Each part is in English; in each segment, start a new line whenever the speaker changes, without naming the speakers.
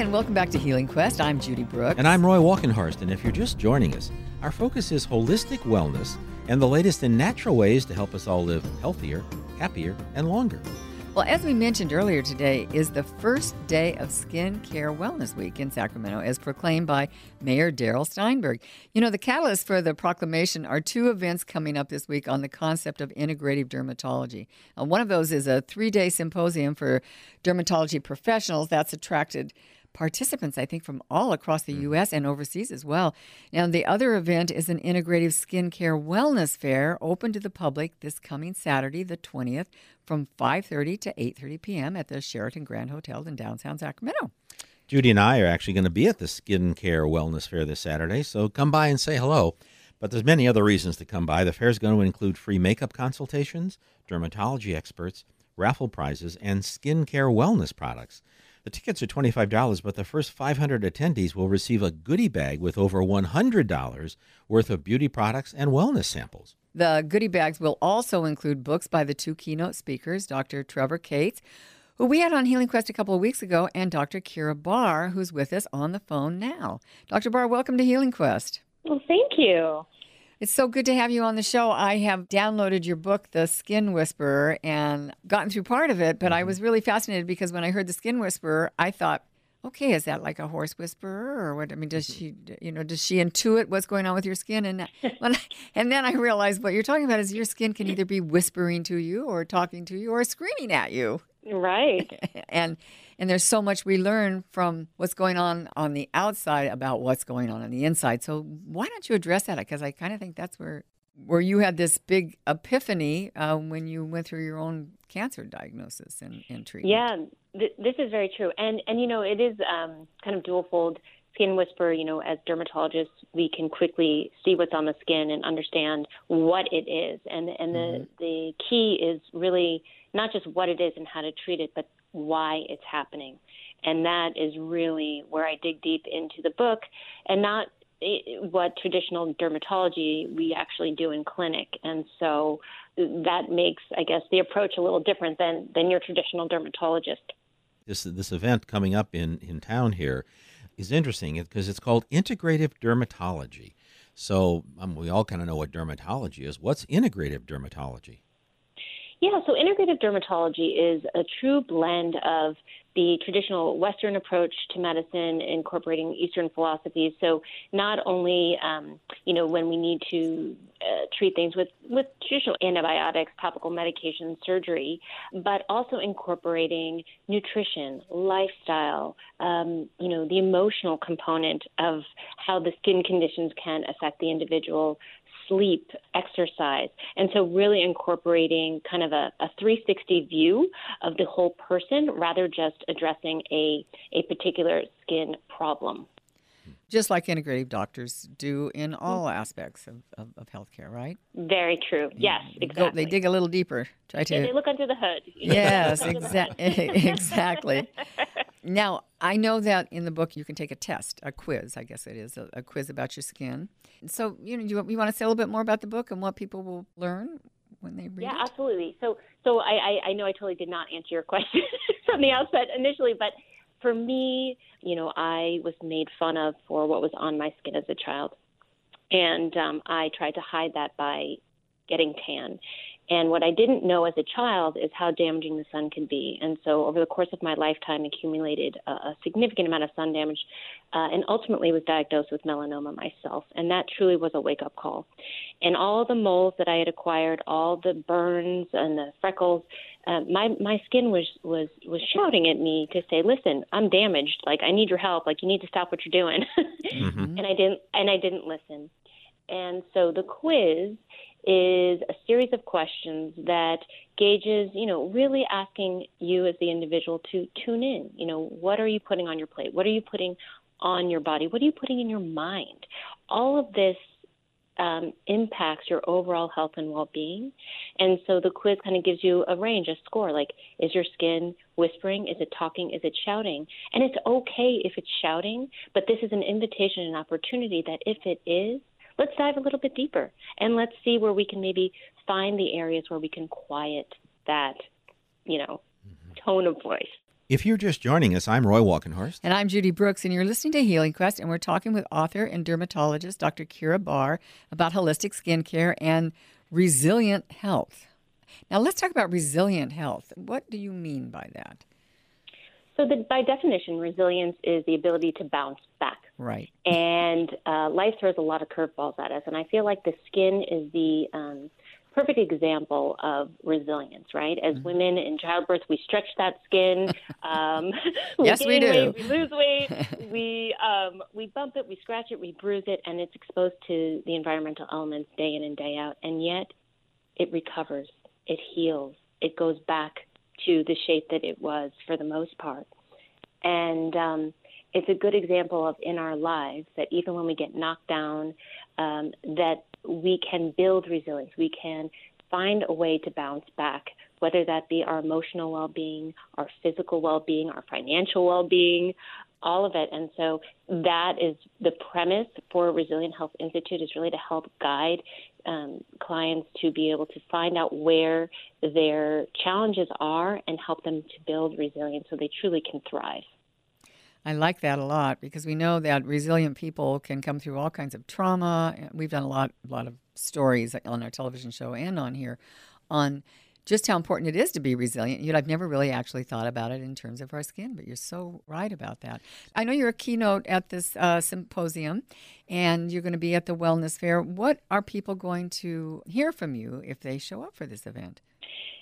and welcome back to Healing Quest. I'm Judy Brooks.
And I'm Roy Walkenhorst. And if you're just joining us, our focus is holistic wellness and the latest in natural ways to help us all live healthier, happier, and longer.
Well, as we mentioned earlier, today is the first day of Skin Care Wellness Week in Sacramento, as proclaimed by Mayor Darrell Steinberg. You know, the catalyst for the proclamation are two events coming up this week on the concept of integrative dermatology. Uh, one of those is a three day symposium for dermatology professionals that's attracted participants, I think, from all across the mm. U.S. and overseas as well. Now, the other event is an integrative skincare wellness fair open to the public this coming Saturday, the 20th, from 5.30 to 8.30 p.m. at the Sheraton Grand Hotel in downtown Sacramento.
Judy and I are actually going to be at the Skincare Wellness Fair this Saturday, so come by and say hello. But there's many other reasons to come by. The fair is going to include free makeup consultations, dermatology experts, raffle prizes, and skincare wellness products. The tickets are $25, but the first 500 attendees will receive a goodie bag with over $100 worth of beauty products and wellness samples.
The goodie bags will also include books by the two keynote speakers, Dr. Trevor Cates, who we had on Healing Quest a couple of weeks ago, and Dr. Keira Barr, who's with us on the phone now. Dr. Barr, welcome to Healing Quest.
Well, thank you.
It's so good to have you on the show. I have downloaded your book, The Skin Whisperer, and gotten through part of it, but I mm-hmm. was really fascinated because when I heard The Skin Whisperer, I thought, okay, is that like a horse whisperer or what? I mean, does mm-hmm. she, you know, does she intuit what's going on with your skin? And when I, and then I realized what you're talking about is your skin can either be whispering to you or talking to you or screaming at you.
Right.
and and there's so much we learn from what's going on on the outside about what's going on on the inside. So why don't you address that? Because I kind of think that's where where you had this big epiphany uh, when you went through your own cancer diagnosis and, and treatment.
Yeah, th- this is very true, and and you know it is um, kind of dual fold. Skin whisper, you know, as dermatologists, we can quickly see what's on the skin and understand what it is, and and the mm-hmm. the key is really not just what it is and how to treat it, but why it's happening. And that is really where I dig deep into the book and not what traditional dermatology we actually do in clinic. And so that makes, I guess, the approach a little different than, than your traditional dermatologist.
This, this event coming up in, in town here is interesting because it's called integrative dermatology. So um, we all kind of know what dermatology is. What's integrative dermatology?
Yeah, so integrative dermatology is a true blend of the traditional Western approach to medicine, incorporating Eastern philosophies. So not only, um, you know, when we need to uh, treat things with, with traditional antibiotics, topical medication, surgery, but also incorporating nutrition, lifestyle, um, you know, the emotional component of how the skin conditions can affect the individual, sleep, exercise. And so, really incorporating kind of a, a 360 view of the whole person rather just addressing a, a particular skin problem.
Just like integrative doctors do in mm-hmm. all aspects of, of, of healthcare, right?
Very true. Yes, exactly.
They dig a little deeper. Try to.
Yeah, they look under the hood.
Yes, exa- exactly. Now, I know that in the book you can take a test, a quiz, I guess it is, a, a quiz about your skin. So, you know, you, you want to say a little bit more about the book and what people will learn when they read
yeah,
it?
Yeah, absolutely. So, so I, I, I know I totally did not answer your question from the outset initially, but for me, you know, I was made fun of for what was on my skin as a child. And um, I tried to hide that by getting tan. And what I didn't know as a child is how damaging the sun can be. And so, over the course of my lifetime, accumulated a, a significant amount of sun damage, uh, and ultimately was diagnosed with melanoma myself. And that truly was a wake-up call. And all the moles that I had acquired, all the burns and the freckles, uh, my my skin was was was shouting at me to say, "Listen, I'm damaged. Like I need your help. Like you need to stop what you're doing." mm-hmm. And I didn't. And I didn't listen. And so the quiz is a series of questions that gauges, you know, really asking you as the individual to tune in. You know, what are you putting on your plate? What are you putting on your body? What are you putting in your mind? All of this um, impacts your overall health and well-being. And so the quiz kind of gives you a range, a score. Like, is your skin whispering? Is it talking? Is it shouting? And it's okay if it's shouting, but this is an invitation, an opportunity that if it is, let's dive a little bit deeper and let's see where we can maybe find the areas where we can quiet that, you know, mm-hmm. tone of voice.
If you're just joining us, I'm Roy Walkenhorst.
And I'm Judy Brooks, and you're listening to Healing Quest, and we're talking with author and dermatologist Dr. Keira Barr about holistic skincare and resilient health. Now, let's talk about resilient health. What do you mean by that?
So, the, by definition, resilience is the ability to bounce back.
Right.
And uh, life throws a lot of curveballs at us, and I feel like the skin is the um, perfect example of resilience, right? As mm-hmm. women in childbirth, we stretch that skin. Um,
we yes, we do.
Weight, we lose weight. we um, we bump it, we scratch it, we bruise it, and it's exposed to the environmental elements day in and day out. And yet, it recovers, it heals, it goes back to the shape that it was for the most part. And um, it's a good example of in our lives that even when we get knocked down, um, that we can build resilience. We can find a way to bounce back, whether that be our emotional well being, our physical well being, our financial well being, all of it. And so that is the premise for Resilient Health Institute is really to help guide um, clients to be able to find out where their challenges are and help them to build resilience so they truly can thrive.
I like that a lot because we know that resilient people can come through all kinds of trauma. We've done a lot, a lot of stories on our television show and on here on just how important it is to be resilient. Yet I've never really actually thought about it in terms of our skin, but you're so right about that. I know you're a keynote at this uh, symposium, and you're going to be at the wellness fair. What are people going to hear from you if they show up for this event?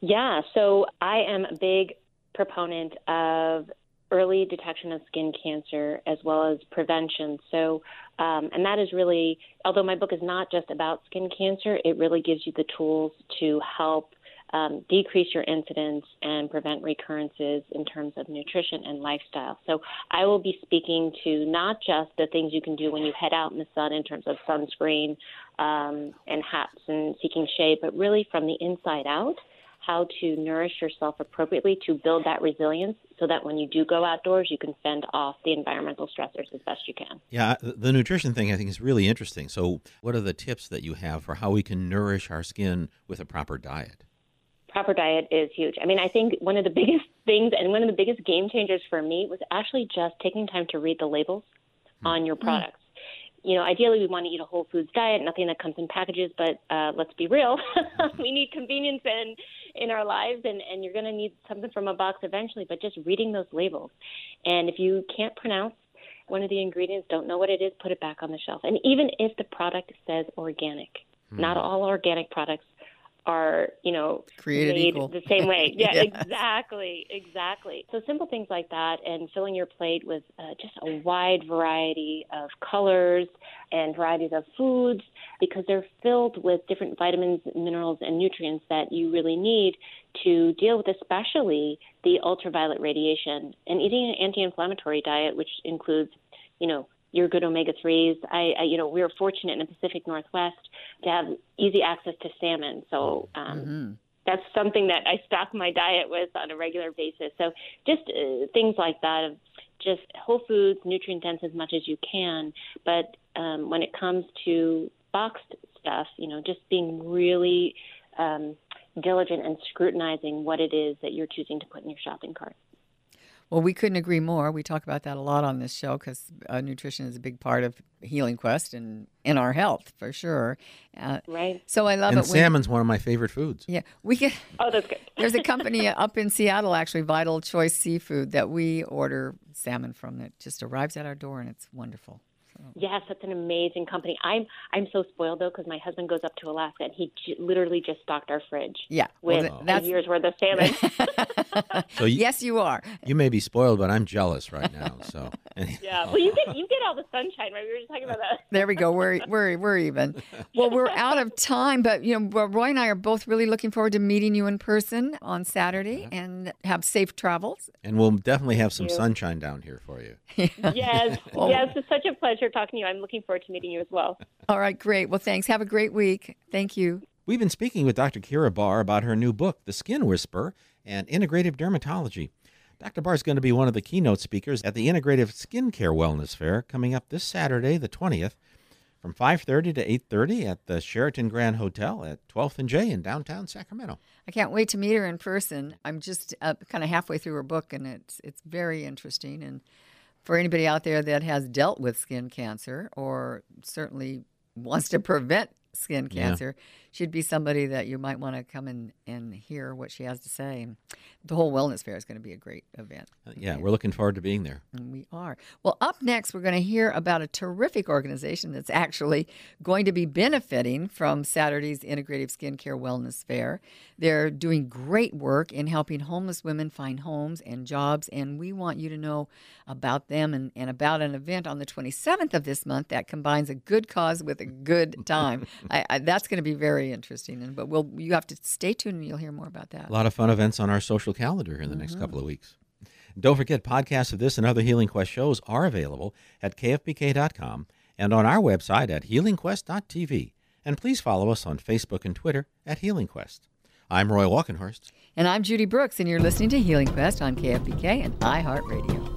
Yeah, so I am a big proponent of early detection of skin cancer as well as prevention. So, um, and that is really, although my book is not just about skin cancer, it really gives you the tools to help um, decrease your incidence and prevent recurrences in terms of nutrition and lifestyle. So, I will be speaking to not just the things you can do when you head out in the sun in terms of sunscreen um, and hats and seeking shade, but really from the inside out how to nourish yourself appropriately to build that resilience so that when you do go outdoors, you can fend off the environmental stressors as best you can.
Yeah, the nutrition thing I think is really interesting. So, what are the tips that you have for how we can nourish our skin with a proper diet?
Proper diet is huge. I mean, I think one of the biggest things and one of the biggest game changers for me was actually just taking time to read the labels hmm. on your products you know, ideally we want to eat a whole foods diet, nothing that comes in packages. But uh, let's be real, we need convenience in in our lives, and and you're going to need something from a box eventually. But just reading those labels, and if you can't pronounce one of the ingredients, don't know what it is, put it back on the shelf. And even if the product says organic, hmm. not all organic products are, you know,
created equal.
the same way. Yeah, yes. exactly, exactly. So simple things like that, and filling your plate with uh, just a wide variety of colors and varieties of foods, because they're filled with different vitamins, minerals, and nutrients that you really need to deal with, especially the ultraviolet radiation. And eating an anti-inflammatory diet, which includes, you know, your good omega threes. I, I, you know, we are fortunate in the Pacific Northwest to have easy access to salmon, so um, mm-hmm. that's something that I stock my diet with on a regular basis. So just uh, things like that, of just whole foods, nutrient dense as much as you can. But um, when it comes to boxed stuff, you know, just being really um, diligent and scrutinizing what it is that you're choosing to put in your shopping cart.
Well, we couldn't agree more. We talk about that a lot on this show because uh, nutrition is a big part of Healing Quest and in our health for sure.
Uh, right.
So I love
and
it.
And salmon's one of my favorite foods.
Yeah, we get.
Oh, that's good.
there's a company up in Seattle, actually, Vital Choice Seafood, that we order salmon from that just arrives at our door, and it's wonderful.
Yes, that's an amazing company. I'm I'm so spoiled though because my husband goes up to Alaska and he j- literally just stocked our fridge.
Yeah,
with well, that's... a year's worth of salmon.
so you, yes, you are.
You may be spoiled, but I'm jealous right now. So
yeah, well, you get you get all the sunshine, right? We were just talking about that.
There we go. We're we're we're even. Well, we're out of time, but you know, Roy and I are both really looking forward to meeting you in person on Saturday, uh-huh. and have safe travels.
And we'll definitely have some sunshine down here for you.
yes, well, yes, it's such a pleasure talking to you. I'm looking forward to meeting you as well.
All right, great. Well, thanks. Have a great week. Thank you.
We've been speaking with Dr. Keira Barr about her new book, The Skin Whisperer and Integrative Dermatology. Dr. Barr is going to be one of the keynote speakers at the Integrative Skincare Wellness Fair coming up this Saturday, the 20th. from 5:30 to 8:30 at the Sheraton Grand Hotel at 12th and J in downtown Sacramento.
I can't wait to meet her in person. I'm just uh, kind of halfway through her book, and it's it's very interesting. And for anybody out there that has dealt with skin cancer or certainly wants to prevent skin cancer, yeah. she'd be somebody that you might want to come in and hear what she has to say. The whole wellness fair is going to be a great event.
Uh, yeah, we're looking forward to being there.
And we are. Well, up next, we're going to hear about a terrific organization that's actually going to be benefiting from Saturday's Integrative Skincare Wellness Fair. They're doing great work in helping homeless women find homes and jobs, and we want you to know about them and, and about an event on the 27th of this month that combines a good cause with a good time. I, I, that's going to be very interesting, and but we'll you have to stay tuned and you'll hear more about that.
A lot of fun events on our social calendar here in the mm-hmm. next couple of weeks. Don't forget, podcasts of this and other Healing Quest shows are available at kfbk.com and on our website at healingquest.tv. And please follow us on Facebook and Twitter at Healing Quest. I'm Roy Walkenhorst.
And I'm Judy Brooks, and you're listening to Healing Quest on KFBK and iHeartRadio.